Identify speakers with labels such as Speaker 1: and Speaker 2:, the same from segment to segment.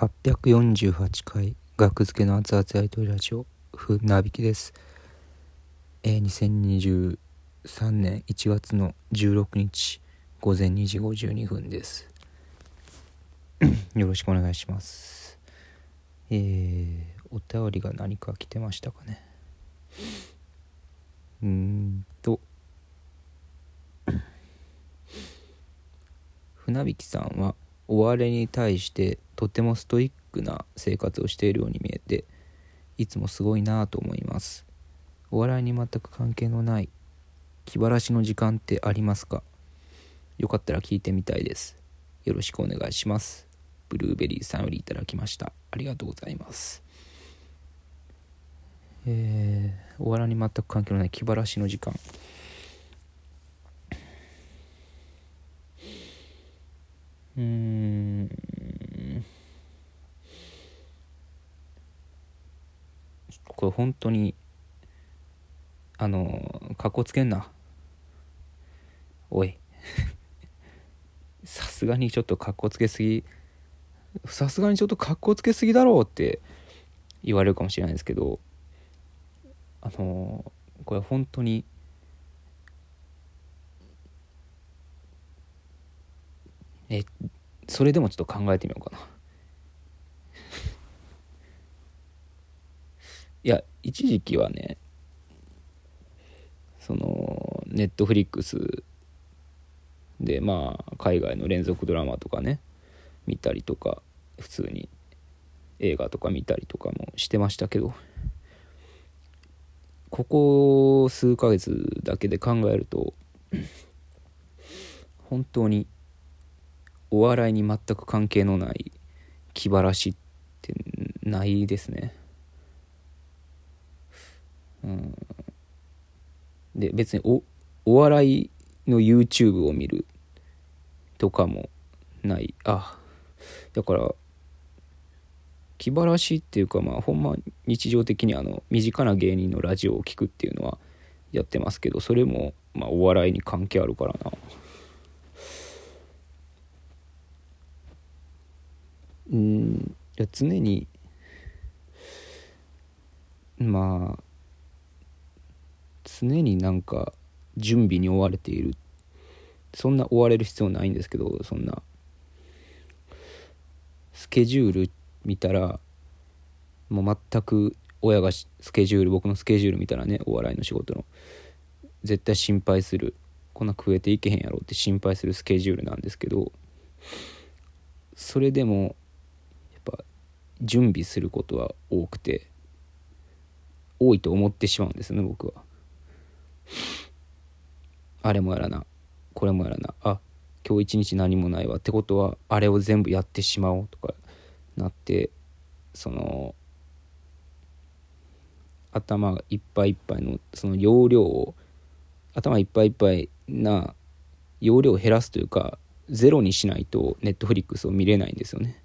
Speaker 1: 848回学付けの熱々やりとりラジオ船引きです、えー、2023年1月の16日午前2時52分です。よろしくお願いします。えー、お便りが何か来てましたかね。うーんと。船引さんはお笑いに対してとてもストイックな生活をしているように見えていつもすごいなぁと思います。お笑いに全く関係のない気晴らしの時間ってありますか？よかったら聞いてみたいです。よろしくお願いします。ブルーベリーさんよりいただきました。ありがとうございます。えー、お笑いに全く関係のない気晴らしの時間。うーん。これ本当にあのかっこつけんな。おい。さすがにちょっとかっこつけすぎ。さすがにちょっとかっこつけすぎだろうって言われるかもしれないですけどあのこれ本当にえそれでもちょっと考えてみようかな。いや一時期はねそのネットフリックスでまあ海外の連続ドラマとかね見たりとか普通に映画とか見たりとかもしてましたけどここ数ヶ月だけで考えると本当にお笑いに全く関係のない気晴らしってないですね。うん、で別におお笑いの YouTube を見るとかもない。あだから気晴らしっていうかまあほんま日常的にあの身近な芸人のラジオを聴くっていうのはやってますけどそれもまあお笑いに関係あるからな。うんいや常にまあ常になんか準備に追われている。そんな追われる必要ないんですけどそんな。スケジュール見たらもう全く親がスケジュール僕のスケジュール見たらねお笑いの仕事の絶対心配する。こんな食えていけへんやろって心配するスケジュールなんですけどそれでも準備することは多くて多いと思ってしまうんですね僕は。あれもやらなこれもやらなあ今日一日何もないわってことはあれを全部やってしまおうとかなってその頭がいっぱいいっぱいのその容量を頭いっぱいいっぱいな容量を減らすというかゼロにしないとネットフリックスを見れないんですよね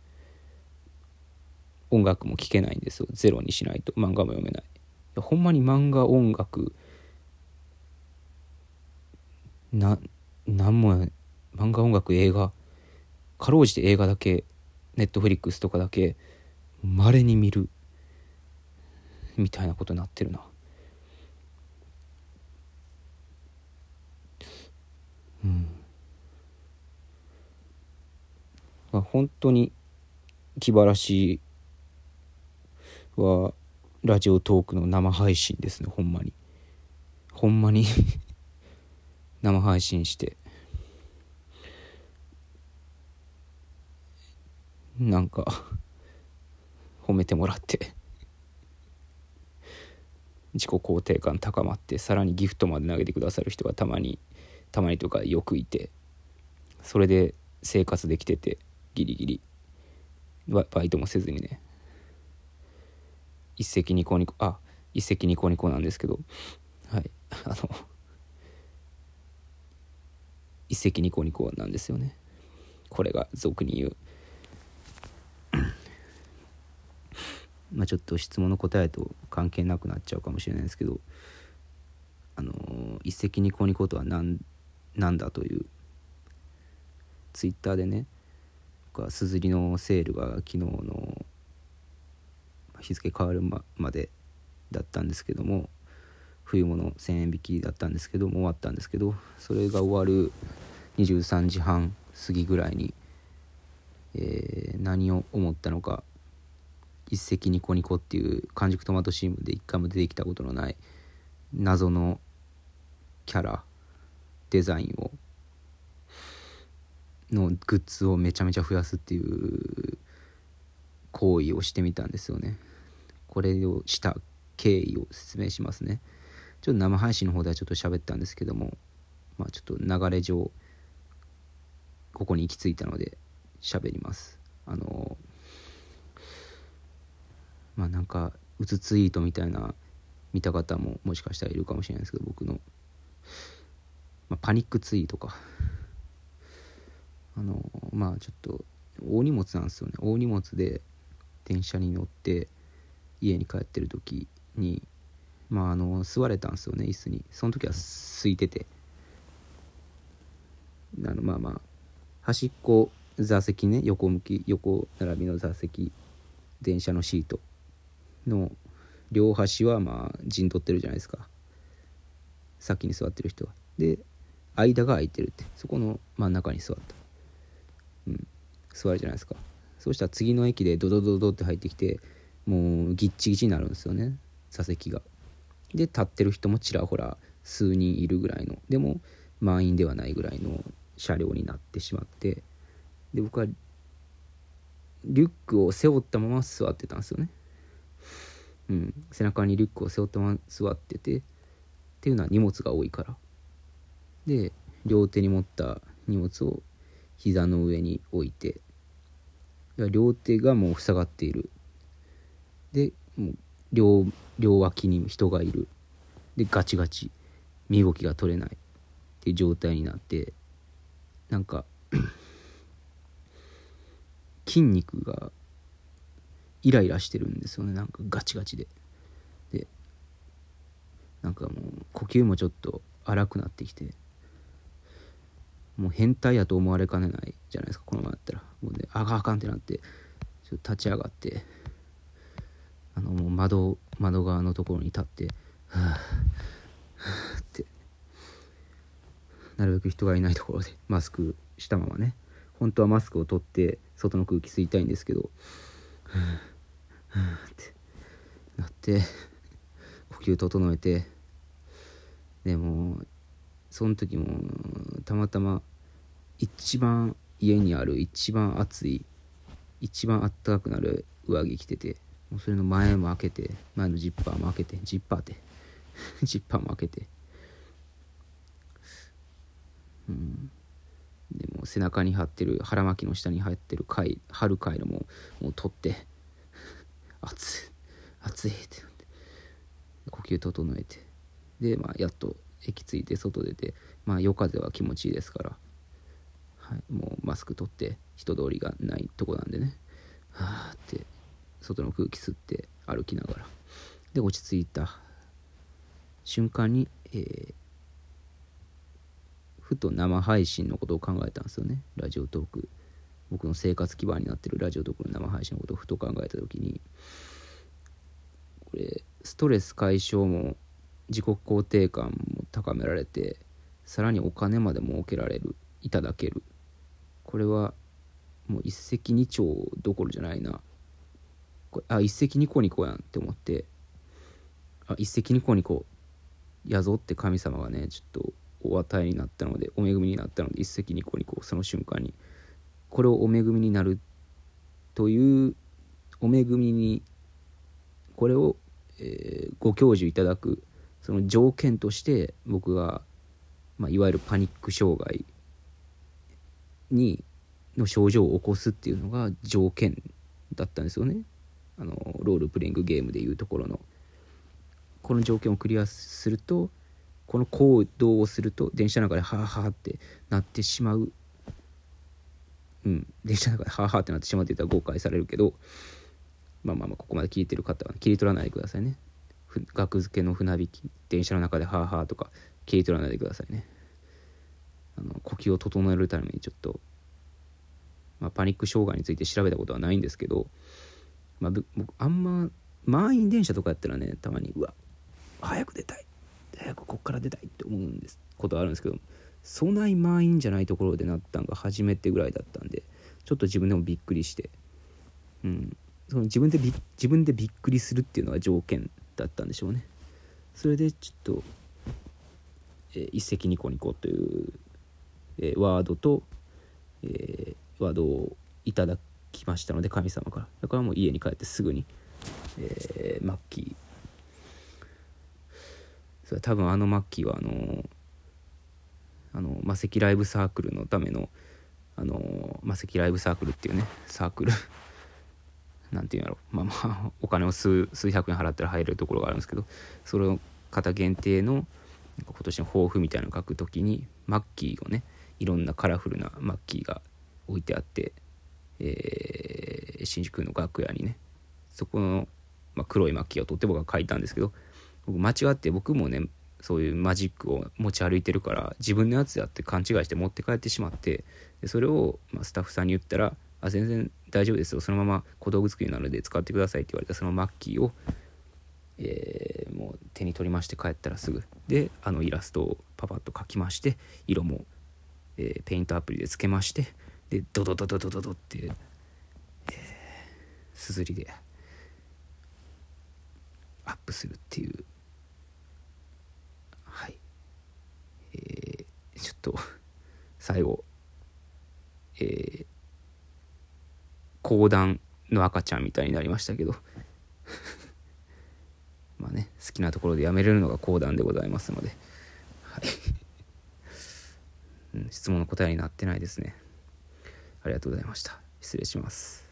Speaker 1: 音楽も聴けないんですよ。ゼロにしないと。漫画も読めない。いほんまに漫画音楽ななんも漫画音楽映画かろうじて映画だけネットフリックスとかだけまれに見るみたいなことになってるな。うん。まあ本当に気晴らしはラジオトークの生配信ですねほんまに。ほんまに 生配信して。なんか褒めてもらって。自己肯定感高まってさらにギフトまで投げてくださる人がたまにたまにとかよくいて。それで生活できててギリギリ。バイトもせずにね。一石二鳥にあ一石二鳥にこなんですけど。はい。あの一石二鳥二鳥なんですよね。これが俗に言う。まあちょっと質問の答えと関係なくなっちゃうかもしれないですけど。あの一石二鳥二鳥とは何なんだという。ツイッターでねかすずりのセールが昨日の日付変わるまでだったんですけども冬物1000円引きだったんですけども終わったんですけどそれが終わる23時半過ぎぐらいに、えー、何を思ったのか一石ニコニコっていう完熟トマトチームで一回も出てきたことのない謎のキャラデザインをのグッズをめちゃめちゃ増やすっていう行為をしてみたんですよね。これをした経緯を説明しますね。ちょっと生配信の方ではちょっと喋ったんですけども、まあ、ちょっと流れ上ここに行き着いたので喋ります。あのまあなんかうつツイートみたいな見た方ももしかしたらいるかもしれないですけど僕の、まあ、パニックツイートかあのまあちょっと大荷物なんですよね大荷物で電車に乗って家に帰ってる時にまああの座れたんですよね椅子に。その時は空いてて。あのまあまあ端っこ座席ね横向き横並びの座席電車のシート。の両端はまあ陣取ってるじゃないですか。先に座ってる人は。で間が空いてるって。そこの真ん中に座った。うん。座るじゃないですか。そうしたら次の駅でドドドドって入ってきてもうギッチギチになるんですよね。座席が。で立ってる人もちらほら数人いるぐらいの。でも満員ではないぐらいの車両になってしまって。で僕はリュックを背負ったまま座ってたんですよね。うん、背中にリュックを背負ったまま座っててっていうのは荷物が多いから。で両手に持った荷物を膝の上に置いて両手がもう塞がっている。でもう両両脇に人がいる。でガチガチ身動きが取れない。っていう状態になってなんか 筋肉がイライラしてるんですよね。なんかガチガチで。でなんかもう呼吸もちょっと荒くなってきて。もう変態やと思われかねないじゃないですかこのままやったら。もうねあかんあかんってなってちょっと立ち上がってあのもう窓窓側のところに立ってはあはあってなるべく人がいないところでマスクしたままね。本当はマスクを取って外の空気吸いたいんですけどはあってなって呼吸整えてでもその時もたまたま一番家にある一番暑い一番あったかくなる上着着ててもうそれの前も開けて前のジッパーも開けてジッパーって。ジッパーも開けて。うん。でも背中に貼ってる腹巻きの下に入ってる貝貼る貝のももう取って。暑い。暑いって。呼吸整えて。で、まあ、やっと駅着いて外出て、まあ、夜風は気持ちいいですから、はい、もうマスク取って人通りがないとこなんでねはあって外の空気吸って歩きながら。で落ち着いた瞬間に、えー、ふと生配信のことを考えたんですよね。ラジオトーク。僕の生活基盤になってるラジオトークの生配信のことをふと考えた時にこれストレス解消も自己肯定感高められてさらにお金まで儲けられるいただける。これはもう一石二鳥どころじゃないな。これあ一石二鳥ニコやんって思って。あ一石二鳥ニコやぞって神様がねちょっとお与えになったのでお恵みになったので一石二鳥ニコその瞬間に。これをお恵みになるというお恵みにこれを、えー、ご教授いただくその条件として僕が、まあ、いわゆるパニック障害にの症状を起こすっていうのが条件だったんですよね。あのロールプレイングゲームでいうところの。この条件をクリアするとこの行動をすると電車の中でハーハーってなってしまう。うん、電車の中でハーハーってなってしまっていたら誤解されるけどまあまあまあここまで聞いてる方は切り取らないでくださいね。額付けの船引き電車の中でハーハーとか切り取らないでくださいね。あの呼吸を整えるためにちょっとまあ、パニック障害について調べたことはないんですけど、まあ、僕あんま満員電車とかやったらねたまにうわ早く出たい早くこっから出たいって思うんですことあるんですけどそない満員じゃないところでなったんが初めてぐらいだったんでちょっと自分でもびっくりして、うん、その自分でび自分でびっくりするっていうのが条件だったんでしょうね。それでちょっと、えー、一石二鳥にこという、えー、ワードと、えー、ワードをいただきましたので神様から。だからもう家に帰ってすぐに、えー、マッキーそれ多分あのマッキーはあのあの魔石ライブサークルのためのあの魔石ライブサークルっていうねサークル。なんていうんやろうまあまあお金を数百円払ったら入れるところがあるんですけどそれを方限定の今年の抱負みたいなのを書くときにマッキーをねいろんなカラフルなマッキーが置いてあって、えー、新宿の楽屋にねそこの、まあ、黒いマッキーを取って僕は書いたんですけど僕間違って僕もねそういうマジックを持ち歩いてるから自分のやつやって勘違いして持って帰ってしまってでそれを、まあ、スタッフさんに言ったら「あ全然大丈夫ですよ。そのまま小道具作りなので使ってください」って言われたそのマッキーを、えー、もう手に取りまして帰ったらすぐ。であのイラストをパパッと描きまして色も、えー、ペイントアプリでつけましてでドドドドドドドって、えー、すずりでアップするっていう。はい。えー、ちょっと最後えー、講談の赤ちゃんみたいになりましたけど。まあね好きなところでやめれるのが講談でございますので。はい。うん、質問の答えになってないですね。ありがとうございました。失礼します。